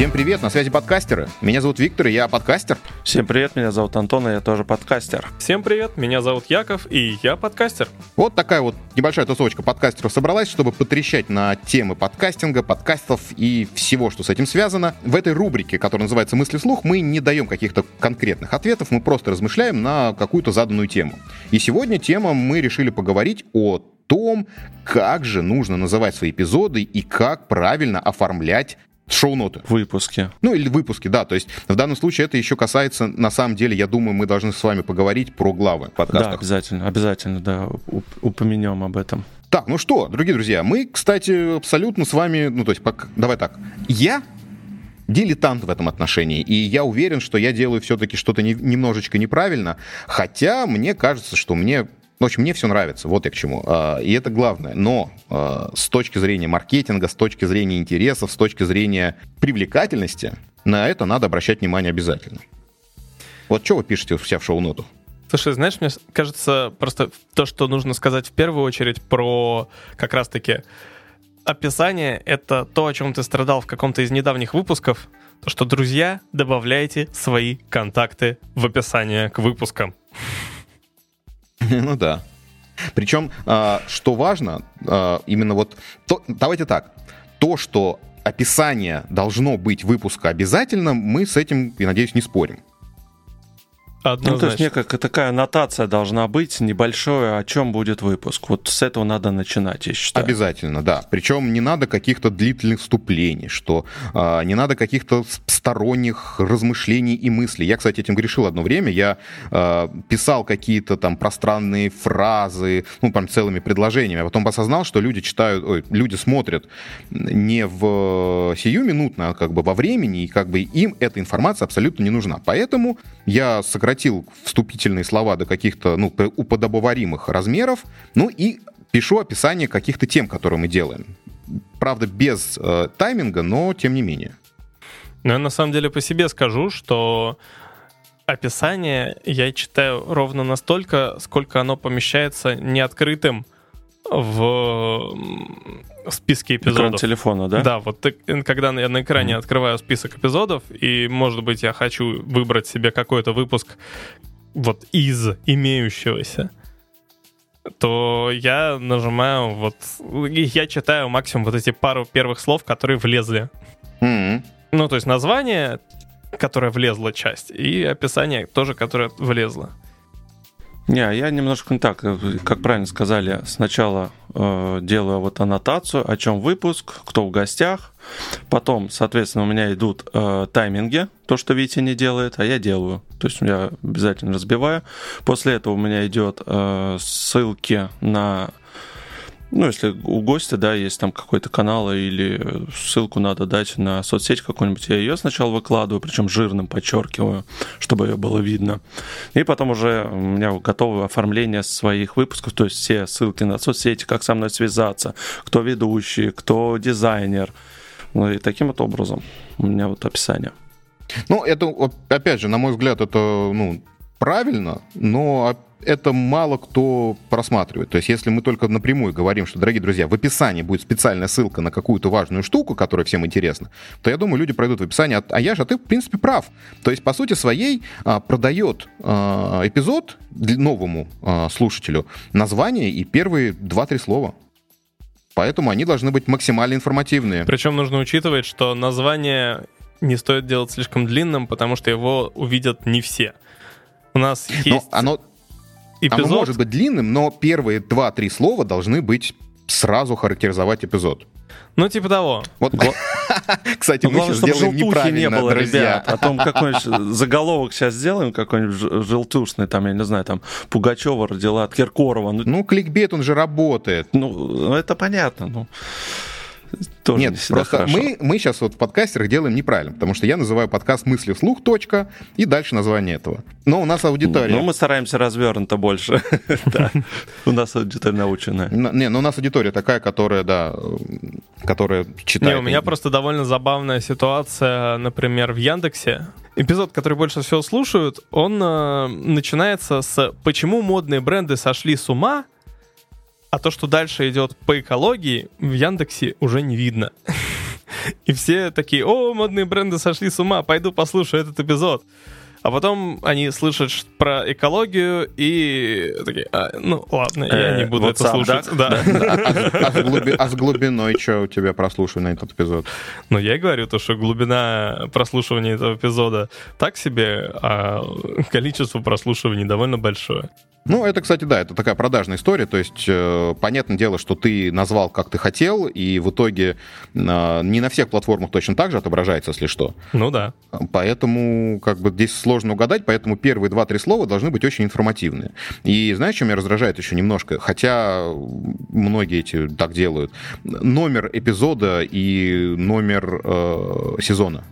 Всем привет, на связи подкастеры. Меня зовут Виктор, и я подкастер. Всем привет, меня зовут Антон, и я тоже подкастер. Всем привет, меня зовут Яков, и я подкастер. Вот такая вот небольшая тусовочка подкастеров собралась, чтобы потрещать на темы подкастинга, подкастов и всего, что с этим связано. В этой рубрике, которая называется «Мысли вслух», мы не даем каких-то конкретных ответов, мы просто размышляем на какую-то заданную тему. И сегодня тема мы решили поговорить о том, как же нужно называть свои эпизоды и как правильно оформлять шоу-ноты. Выпуски. Ну, или выпуски, да. То есть в данном случае это еще касается, на самом деле, я думаю, мы должны с вами поговорить про главы подкастов. Да, обязательно, обязательно, да, упомянем об этом. Так, ну что, дорогие друзья, мы, кстати, абсолютно с вами, ну, то есть, пока, давай так, я дилетант в этом отношении, и я уверен, что я делаю все-таки что-то не, немножечко неправильно, хотя мне кажется, что мне в общем, мне все нравится, вот я к чему. А, и это главное. Но а, с точки зрения маркетинга, с точки зрения интересов, с точки зрения привлекательности, на это надо обращать внимание обязательно. Вот что вы пишете у себя в шоу-ноту? Слушай, знаешь, мне кажется, просто то, что нужно сказать в первую очередь про как раз-таки описание, это то, о чем ты страдал в каком-то из недавних выпусков, то, что, друзья, добавляйте свои контакты в описание к выпускам. Ну да. Причем, а, что важно, а, именно вот... То, давайте так. То, что описание должно быть выпуска обязательно, мы с этим, я надеюсь, не спорим. Однозначно. Ну, то есть некая такая аннотация должна быть небольшое, о чем будет выпуск. Вот с этого надо начинать, я считаю. Обязательно, да. Причем не надо каких-то длительных вступлений, что э, не надо каких-то сторонних размышлений и мыслей. Я, кстати, этим грешил одно время. Я э, писал какие-то там пространные фразы, ну, прям целыми предложениями, а потом осознал, что люди читают, ой, люди смотрят не в сиюминутно, а как бы во времени, и как бы им эта информация абсолютно не нужна. Поэтому я сократил сократил вступительные слова до каких-то, ну, уподобоваримых размеров, ну и пишу описание каких-то тем, которые мы делаем. Правда, без э, тайминга, но тем не менее. Ну, я на самом деле по себе скажу, что описание я читаю ровно настолько, сколько оно помещается неоткрытым в списке эпизодов. Экран телефона, да? Да, вот ты, когда я на экране открываю список эпизодов, и, может быть, я хочу выбрать себе какой-то выпуск вот из имеющегося, то я нажимаю вот... Я читаю максимум вот эти пару первых слов, которые влезли. Mm-hmm. Ну, то есть название, которое влезла часть, и описание тоже, которое влезло. Не, я немножко не так, э, как правильно сказали, сначала э, делаю вот аннотацию, о чем выпуск, кто в гостях, потом, соответственно, у меня идут э, тайминги, то, что Витя не делает, а я делаю, то есть я обязательно разбиваю. После этого у меня идет э, ссылки на ну, если у гостя, да, есть там какой-то канал или ссылку надо дать на соцсеть какую-нибудь, я ее сначала выкладываю, причем жирным подчеркиваю, чтобы ее было видно. И потом уже у меня готово оформление своих выпусков, то есть все ссылки на соцсети, как со мной связаться, кто ведущий, кто дизайнер. Ну и таким вот образом у меня вот описание. Ну, это, опять же, на мой взгляд, это, ну, правильно, но это мало кто просматривает. То есть, если мы только напрямую говорим, что, дорогие друзья, в описании будет специальная ссылка на какую-то важную штуку, которая всем интересна, то я думаю, люди пройдут в описание. А, а я же, а ты, в принципе, прав. То есть, по сути своей, а, продает а, эпизод новому а, слушателю название и первые два-три слова. Поэтому они должны быть максимально информативные. Причем нужно учитывать, что название не стоит делать слишком длинным, потому что его увидят не все. У нас есть... Но оно эпизод... Оно может быть длинным, но первые два-три слова должны быть сразу характеризовать эпизод. Ну, типа того. Вот, кстати, мы сейчас сделаем неправильно, не было, друзья. Ребят. О том, какой-нибудь заголовок сейчас сделаем, какой-нибудь желтушный, там, я не знаю, там, Пугачева родила от Киркорова. Ну, ну кликбейт, он же работает. Ну, это понятно, ну тоже Нет, не просто хорошо. мы, мы сейчас вот в подкастерах делаем неправильно, потому что я называю подкаст «Мысли вслух. Точка», и дальше название этого. Но у нас аудитория... Ну, мы стараемся развернуто больше. У нас аудитория наученная. Не, ну у нас аудитория такая, которая, да, которая читает. Не, у меня просто довольно забавная ситуация, например, в Яндексе. Эпизод, который больше всего слушают, он э, начинается с «Почему модные бренды сошли с ума?» А то, что дальше идет по экологии, в Яндексе уже не видно. И все такие, о, модные бренды сошли с ума, пойду послушаю этот эпизод. А потом они слышат про экологию и такие, а, ну ладно, я не буду это слушать. Да. А с глубиной что у тебя прослушивание этот эпизод? Ну, я и говорю то, что глубина прослушивания этого эпизода так себе, а количество прослушиваний довольно большое. Ну, это, кстати, да, это такая продажная история. То есть, э, понятное дело, что ты назвал, как ты хотел, и в итоге э, не на всех платформах точно так же отображается, если что. Ну да. Поэтому, как бы, здесь сложно угадать, поэтому первые два-три слова должны быть очень информативные. И знаешь, что меня раздражает еще немножко? Хотя многие эти так делают. Номер эпизода и номер э, сезона.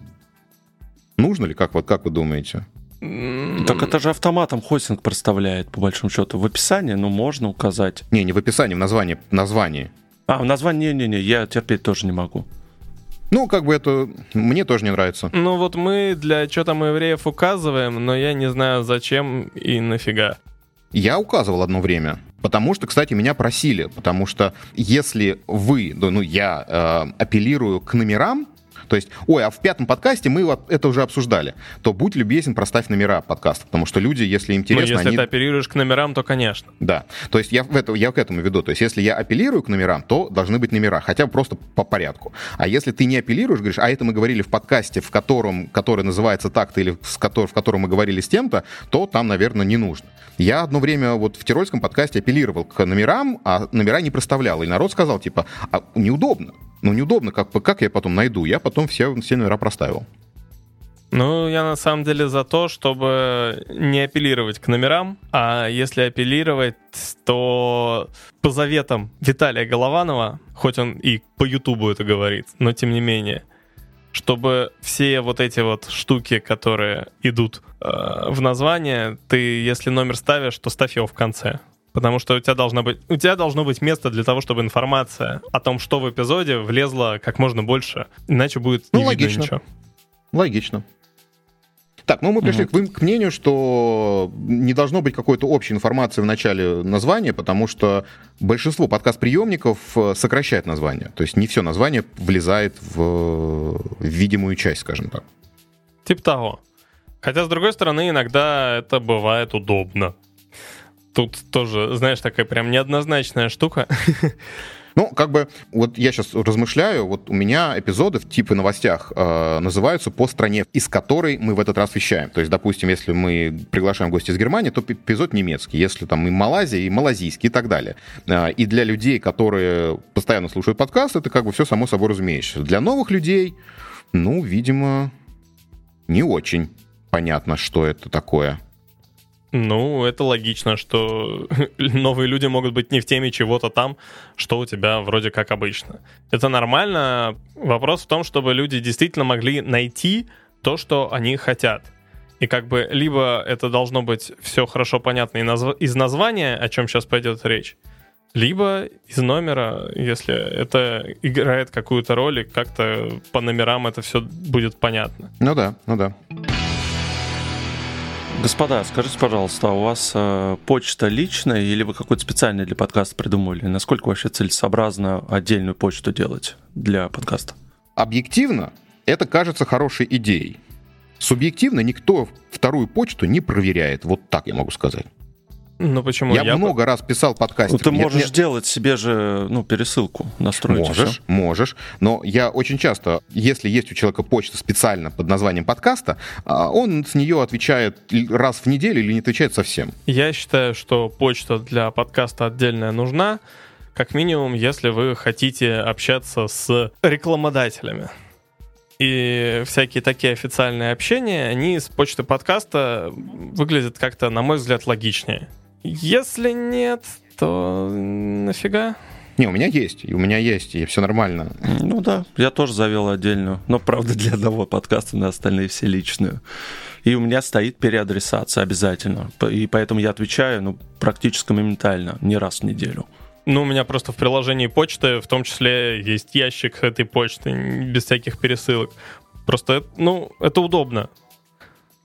Нужно ли, как, вот, как вы думаете? Так это же автоматом хостинг представляет, по большому счету. В описании, ну, можно указать. Не, не в описании, в названии. названии. А, в названии, не-не-не, я терпеть тоже не могу. Ну, как бы это мне тоже не нравится. Ну вот мы для что там евреев указываем, но я не знаю зачем и нафига. Я указывал одно время. Потому что, кстати, меня просили, потому что если вы, ну я э, апеллирую к номерам, то есть, ой, а в пятом подкасте мы вот это уже обсуждали, то будь любезен, проставь номера подкаста, потому что люди, если им интересно... Ну, если они... ты апеллируешь к номерам, то, конечно. Да, то есть я, в это, я к этому веду. То есть если я апеллирую к номерам, то должны быть номера, хотя бы просто по порядку. А если ты не апеллируешь, говоришь, а это мы говорили в подкасте, в котором, который называется так-то или в, в котором мы говорили с тем-то, то там, наверное, не нужно. Я одно время вот в тирольском подкасте апеллировал к номерам, а номера не проставлял. И народ сказал, типа, а неудобно. Ну, неудобно, как, как я потом найду? Я потом все, все номера проставил. Ну, я на самом деле за то, чтобы не апеллировать к номерам, а если апеллировать, то по заветам Виталия Голованова, хоть он и по Ютубу это говорит, но тем не менее, чтобы все вот эти вот штуки, которые идут э, в название, ты, если номер ставишь, то ставь его в конце. Потому что у тебя, должно быть, у тебя должно быть место для того, чтобы информация о том, что в эпизоде, влезла как можно больше. Иначе будет ну, не логично. видно ничего. Логично. Так, ну мы пришли угу. к, к мнению, что не должно быть какой-то общей информации в начале названия, потому что большинство подкаст-приемников э, сокращает название. То есть не все название влезает в, в видимую часть, скажем так. Типа того. Хотя, с другой стороны, иногда это бывает удобно тут тоже, знаешь, такая прям неоднозначная штука. Ну, как бы, вот я сейчас размышляю, вот у меня эпизоды в типа новостях э, называются по стране, из которой мы в этот раз вещаем. То есть, допустим, если мы приглашаем гостя из Германии, то эпизод немецкий. Если там и Малайзия, и малазийский и так далее. Э, и для людей, которые постоянно слушают подкаст, это как бы все само собой разумеется. Для новых людей, ну, видимо, не очень понятно, что это такое. Ну, это логично, что новые люди могут быть не в теме чего-то там, что у тебя вроде как обычно. Это нормально. Вопрос в том, чтобы люди действительно могли найти то, что они хотят. И как бы либо это должно быть все хорошо понятно из названия, о чем сейчас пойдет речь, либо из номера, если это играет какую-то роль, и как-то по номерам это все будет понятно. Ну да, ну да. Господа, скажите, пожалуйста, а у вас э, почта личная или вы какой-то специальный для подкаста придумали? Насколько вообще целесообразно отдельную почту делать для подкаста? Объективно, это кажется хорошей идеей. Субъективно никто вторую почту не проверяет. Вот так я могу сказать. Ну почему? Я, я много по... раз писал подкасты. Ну, ты можешь мне... сделать себе же ну, пересылку, настроить. Можешь, все. можешь. Но я очень часто, если есть у человека почта специально под названием подкаста, а, он с нее отвечает раз в неделю или не отвечает совсем. Я считаю, что почта для подкаста отдельная нужна, как минимум, если вы хотите общаться с рекламодателями. И всякие такие официальные общения, они с почты подкаста выглядят как-то, на мой взгляд, логичнее. Если нет, то нафига? Не, у меня есть, и у меня есть, и все нормально. Ну да, я тоже завел отдельную, но правда для одного подкаста, на остальные все личную. И у меня стоит переадресация обязательно, и поэтому я отвечаю, ну, практически моментально, не раз в неделю. Ну, у меня просто в приложении почты, в том числе, есть ящик этой почты, без всяких пересылок. Просто, ну, это удобно.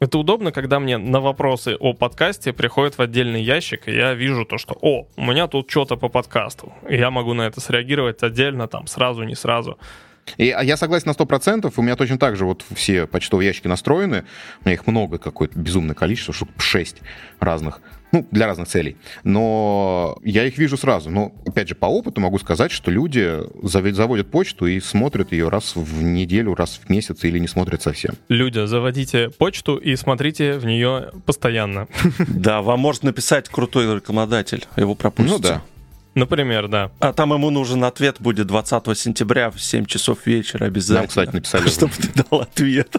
Это удобно, когда мне на вопросы о подкасте приходят в отдельный ящик, и я вижу то, что «О, у меня тут что-то по подкасту». И я могу на это среагировать отдельно, там, сразу, не сразу. И а я согласен на 100%, у меня точно так же вот все почтовые ящики настроены, у меня их много, какое-то безумное количество, штук 6 разных, ну, для разных целей. Но я их вижу сразу. Но, опять же, по опыту могу сказать, что люди заводят почту и смотрят ее раз в неделю, раз в месяц или не смотрят совсем. Люди, заводите почту и смотрите в нее постоянно. Да, вам может написать крутой рекламодатель, его пропустите. Ну да. Например, да. А там ему нужен ответ будет 20 сентября в 7 часов вечера обязательно. Нам, кстати, написали. Чтобы ты дал ответ.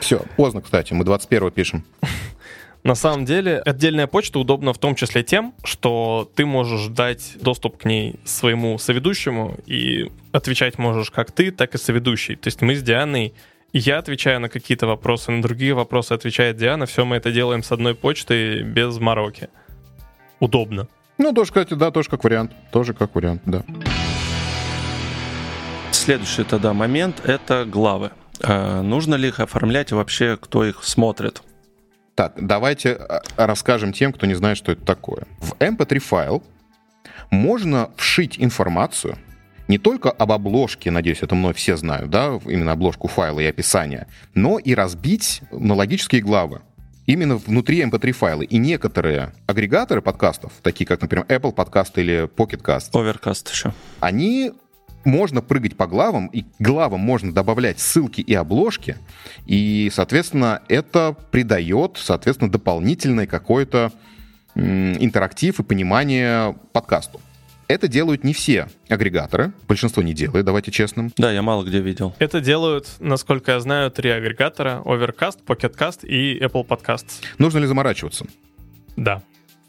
Все, поздно, кстати, мы 21 пишем. На самом деле, отдельная почта удобна в том числе тем, что ты можешь дать доступ к ней своему соведущему и отвечать можешь как ты, так и соведущий. То есть мы с Дианой я отвечаю на какие-то вопросы, на другие вопросы отвечает Диана. Все мы это делаем с одной почты без мороки. Удобно. Ну, тоже, кстати, да, тоже как вариант. Тоже как вариант, да. Следующий тогда момент — это главы. А нужно ли их оформлять и вообще, кто их смотрит? Так, давайте а, расскажем тем, кто не знает, что это такое. В MP3 файл можно вшить информацию не только об обложке, надеюсь, это мной все знают, да, именно обложку файла и описание, но и разбить на логические главы именно внутри MP3 файла. И некоторые агрегаторы подкастов, такие как, например, Apple подкаст или Pocket Cast, Overcast еще. Они можно прыгать по главам, и главам можно добавлять ссылки и обложки, и, соответственно, это придает, соответственно, дополнительный какой-то интерактив и понимание подкасту. Это делают не все агрегаторы, большинство не делает, давайте честным. Да, я мало где видел. Это делают, насколько я знаю, три агрегатора: Overcast, Pocketcast и Apple Podcasts. Нужно ли заморачиваться? Да.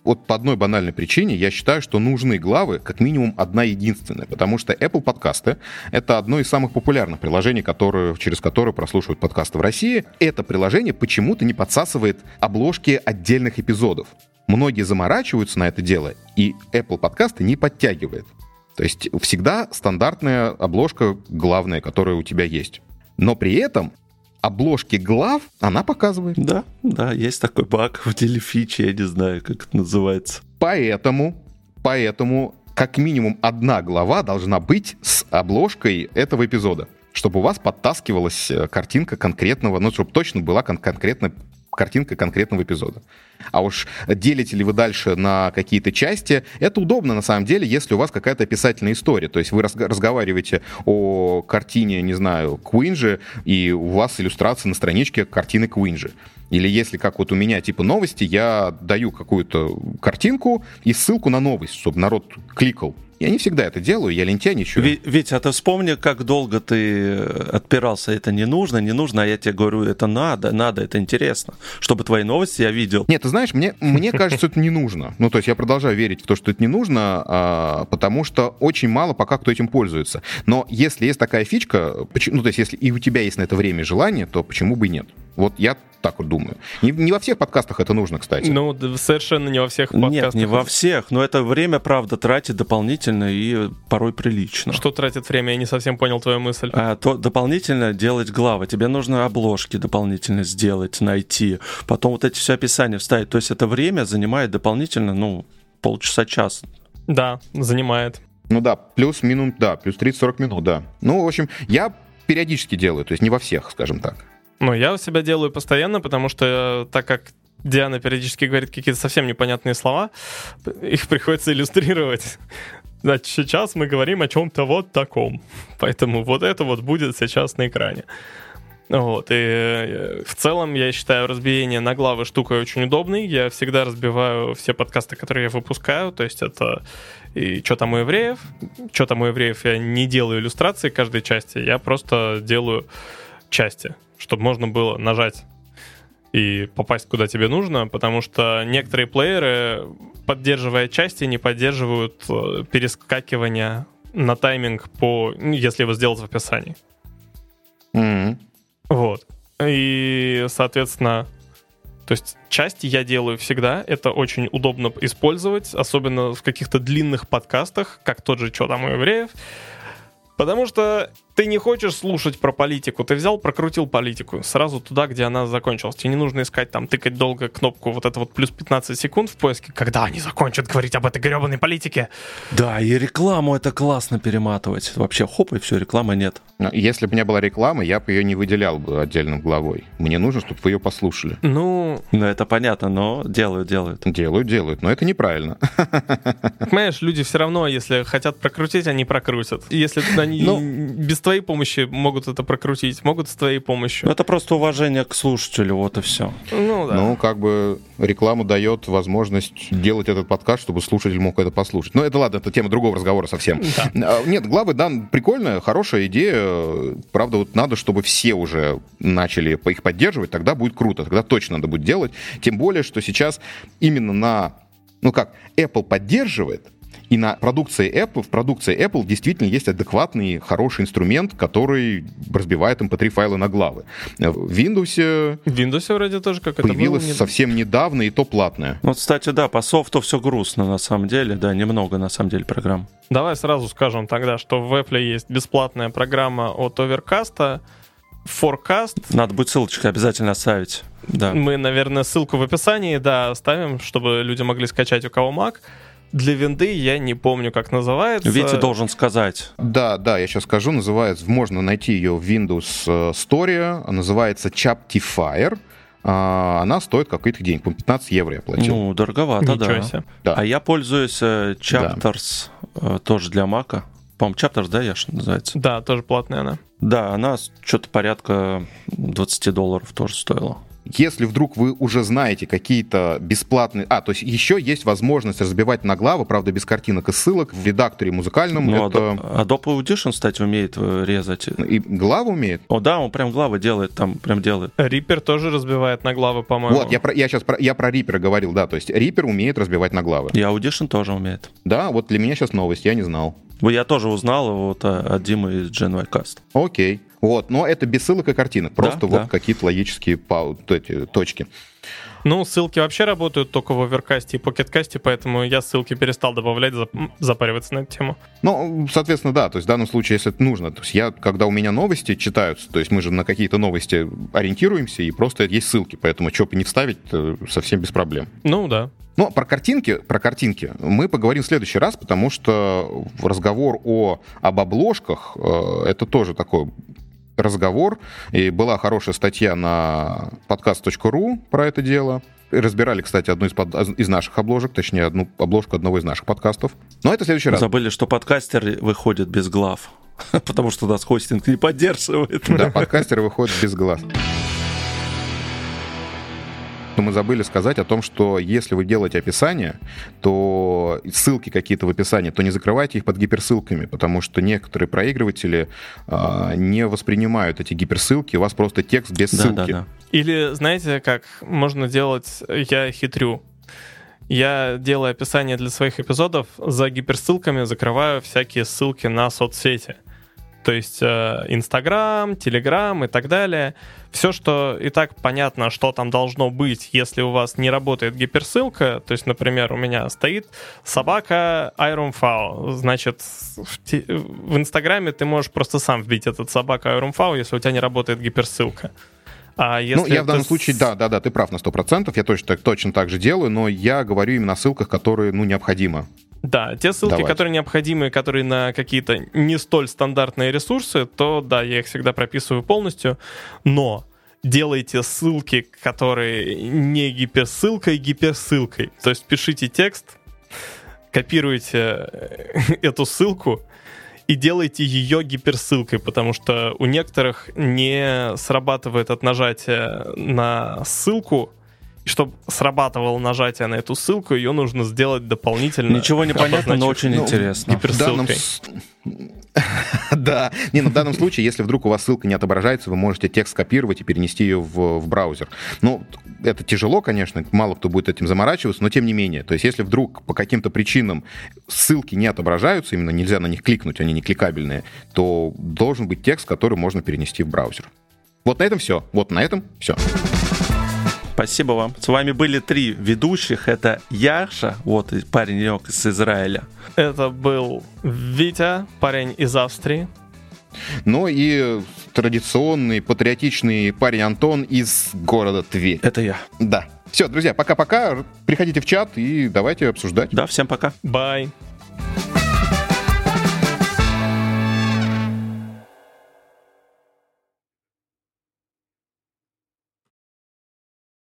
Вот по одной банальной причине я считаю, что нужны главы как минимум одна единственная, потому что Apple подкасты — это одно из самых популярных приложений, которые, через которые прослушивают подкасты в России. Это приложение почему-то не подсасывает обложки отдельных эпизодов. Многие заморачиваются на это дело, и Apple подкасты не подтягивает. То есть всегда стандартная обложка главная, которая у тебя есть. Но при этом обложки глав она показывает. Да, да, есть такой баг в деле фичи, я не знаю, как это называется. Поэтому, поэтому как минимум одна глава должна быть с обложкой этого эпизода чтобы у вас подтаскивалась э, картинка конкретного, ну, чтобы точно была кон- конкретная картинка конкретного эпизода. А уж делите ли вы дальше на какие-то части, это удобно на самом деле, если у вас какая-то описательная история. То есть вы разговариваете о картине, не знаю, Куинджи, и у вас иллюстрация на страничке картины Куинджи. Или если, как вот у меня, типа новости, я даю какую-то картинку и ссылку на новость, чтобы народ кликал. Я не всегда это делаю, я лентяничаю. Ведь, ведь а ты вспомни, как долго ты отпирался, это не нужно, не нужно, а я тебе говорю, это надо, надо, это интересно, чтобы твои новости я видел. Нет, ты знаешь, мне, мне кажется, это не нужно. Ну, то есть я продолжаю верить в то, что это не нужно, а, потому что очень мало пока кто этим пользуется. Но если есть такая фичка, ну, то есть если и у тебя есть на это время и желание, то почему бы и нет? Вот я так вот думаю. Не, не во всех подкастах это нужно, кстати. Ну, совершенно не во всех подкастах. Нет, не во всех, но это время, правда, тратит дополнительно и порой прилично. Что тратит время? Я не совсем понял твою мысль. А, то дополнительно делать главы. Тебе нужно обложки дополнительно сделать, найти. Потом вот эти все описания вставить. То есть это время занимает дополнительно, ну, полчаса-час. Да, занимает. Ну да, плюс минут, да, плюс 30-40 минут, да. Ну, в общем, я периодически делаю, то есть не во всех, скажем так. Ну, я у себя делаю постоянно, потому что так как Диана периодически говорит какие-то совсем непонятные слова, их приходится иллюстрировать. Значит, сейчас мы говорим о чем-то вот таком. Поэтому вот это вот будет сейчас на экране. Вот, и э, в целом, я считаю, разбиение на главы штукой очень удобной. Я всегда разбиваю все подкасты, которые я выпускаю. То есть это и что там у евреев. Что там у евреев я не делаю иллюстрации каждой части. Я просто делаю части чтобы можно было нажать и попасть куда тебе нужно, потому что некоторые плееры, поддерживая части, не поддерживают э, перескакивания на тайминг по, ну, если его сделать в описании. Mm-hmm. Вот. И, соответственно, то есть части я делаю всегда, это очень удобно использовать, особенно в каких-то длинных подкастах, как тот же «Чё там у евреев», потому что ты не хочешь слушать про политику, ты взял, прокрутил политику сразу туда, где она закончилась. Тебе не нужно искать там, тыкать долго кнопку вот это вот плюс 15 секунд в поиске, когда они закончат говорить об этой гребаной политике. Да, и рекламу это классно перематывать. Вообще хоп, и все, рекламы нет. Ну, Если бы у меня была реклама, я бы ее не выделял бы отдельным главой. Мне нужно, чтобы вы ее послушали. Ну, Ну, это понятно, но делают, делают. Делают, делают, но это неправильно. понимаешь, люди все равно, если хотят прокрутить, они прокрутят. Если они Ну. без твоей помощи могут это прокрутить, могут с твоей Ну, помощью. Это просто уважение к слушателю, вот и все. Ну да. Ну, как бы реклама дает возможность делать этот подкаст, чтобы слушатель мог это послушать. Но это ладно, это тема другого разговора совсем. А, Нет, главы, да, прикольная, хорошая идея. Правда, вот надо, чтобы все уже начали по- их поддерживать, тогда будет круто, тогда точно надо будет делать. Тем более, что сейчас именно на, ну как, Apple поддерживает, и на продукции Apple, в продукции Apple действительно есть адекватный, хороший инструмент, который разбивает MP3 файлы на главы. В Windows В Windows вроде тоже как появилась это было. не- совсем недавно, и то платная. Ну, кстати, да, по софту все грустно на самом деле, да, немного на самом деле программ. Давай сразу скажем тогда, что в Apple есть бесплатная программа от Overcast, Forecast. Надо будет ссылочку обязательно оставить. Да. Мы, наверное, ссылку в описании, да, оставим, чтобы люди могли скачать у кого Mac. Для винды я не помню, как называется. Витя должен сказать. Да, да, я сейчас скажу, называется, можно найти ее в Windows э, Store, называется Chaptifier. А, Она стоит какой-то денег, по 15 евро я платил. Ну, дороговато, да. себе. Да. А я пользуюсь э, Chapters э, тоже для Мака. По-моему, Chapters, да, Яш, называется? Да, тоже платная она. Да, она что-то порядка 20 долларов тоже стоила. Если вдруг вы уже знаете какие-то бесплатные... А, то есть еще есть возможность разбивать на главы, правда, без картинок и ссылок. В редакторе музыкальном Ну, это... Adobe Adobe Audition, кстати, умеет э, резать. И главу умеет? О, да, он прям главы делает, там прям делает. Reaper тоже разбивает на главы, по-моему. Вот, я, про, я сейчас про, я про Reaper говорил, да, то есть Reaper умеет разбивать на главы. И Audition тоже умеет. Да, вот для меня сейчас новость, я не знал. Я тоже узнал вот э, от Димы из Gen Cast. Окей. Вот, но это без ссылок и картинок, просто Да, вот да. какие-то логические пау- эти точки. Ну, ссылки вообще работают только в Overcast и Pocketcast, поэтому я ссылки перестал добавлять, запариваться на эту тему. Ну, соответственно, да, то есть в данном случае, если это нужно, то есть я, когда у меня новости читаются, то есть мы же на какие-то новости ориентируемся, и просто есть ссылки, поэтому что бы не вставить, э, совсем без проблем. Ну да. Но про картинки, про картинки мы поговорим в следующий раз, потому что разговор о, об обложках э, это тоже такой разговор. И была хорошая статья на подкаст.ру про это дело. И разбирали, кстати, одну из, под- из наших обложек, точнее, одну обложку одного из наших подкастов. Но это в следующий раз. Забыли, что подкастер выходит без глав. Потому что нас хостинг не поддерживает. Да, подкастеры выходят без глаз. Но мы забыли сказать о том, что если вы делаете описание, то ссылки какие-то в описании, то не закрывайте их под гиперссылками, потому что некоторые проигрыватели а, не воспринимают эти гиперссылки, у вас просто текст без Да, ссылки. да, да. Или, знаете, как можно делать, я хитрю. Я делаю описание для своих эпизодов, за гиперссылками закрываю всякие ссылки на соцсети. То есть э, Инстаграм, Телеграм и так далее. Все, что и так понятно, что там должно быть, если у вас не работает гиперссылка. То есть, например, у меня стоит собака IronFow. Значит, в, Инстаграме ты можешь просто сам вбить этот собака IronFow, если у тебя не работает гиперссылка. А если Ну, я в данном случае, да, да, да, ты прав на 100%, я точно так, точно так же делаю, но я говорю именно о ссылках, которые, ну, необходимо. Да, те ссылки, Давать. которые необходимы, которые на какие-то не столь стандартные ресурсы, то да, я их всегда прописываю полностью. Но делайте ссылки, которые не гиперссылкой, гиперссылкой. То есть пишите текст, копируйте э, эту ссылку и делайте ее гиперссылкой, потому что у некоторых не срабатывает от нажатия на ссылку, и чтобы срабатывало нажатие на эту ссылку, ее нужно сделать дополнительно. Ничего не понятно, но очень Ну, интересно. гипер- В данном Ссылкой. с- Да, не, ну в данном случае, если вдруг у вас ссылка не отображается, вы можете текст скопировать и перенести ее в, в браузер. Ну, это тяжело, конечно, мало кто будет этим заморачиваться, но тем не менее. То есть, если вдруг по каким-то причинам ссылки не отображаются, именно нельзя на них кликнуть, они не кликабельные, то должен быть текст, который можно перенести в браузер. Вот на этом все. Вот на этом все. Спасибо вам. С вами были три ведущих. Это Яша, вот парень из Израиля. Это был Витя, парень из Австрии. но и традиционный патриотичный парень Антон из города Тверь. Это я. Да. Все, друзья, пока-пока. Приходите в чат и давайте обсуждать. Да, всем пока. Bye.